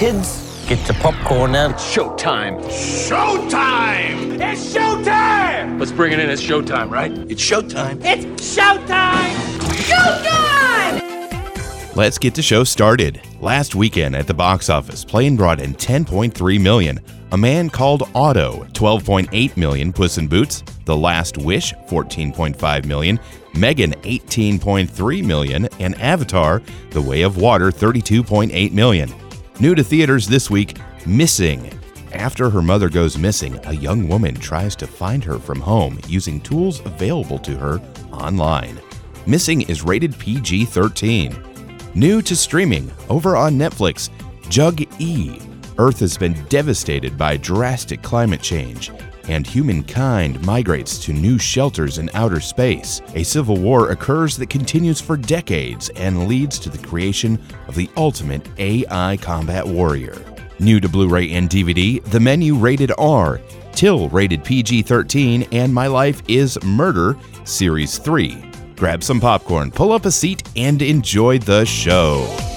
Kids, get your popcorn out. It's showtime. Showtime! It's showtime! Let's bring it in. It's showtime, right? It's showtime. It's showtime! Showtime! Let's get the show started. Last weekend at the box office, Plane brought in 10.3 million. A Man Called Otto, 12.8 million. Puss in Boots, The Last Wish, 14.5 million. Megan, 18.3 million. And Avatar, The Way of Water, 32.8 million. New to theaters this week, Missing. After her mother goes missing, a young woman tries to find her from home using tools available to her online. Missing is rated PG 13. New to streaming, over on Netflix, Jug E. Earth has been devastated by drastic climate change, and humankind migrates to new shelters in outer space. A civil war occurs that continues for decades and leads to the creation of the ultimate AI combat warrior. New to Blu ray and DVD, The Menu rated R, Till rated PG 13, and My Life is Murder Series 3. Grab some popcorn, pull up a seat, and enjoy the show.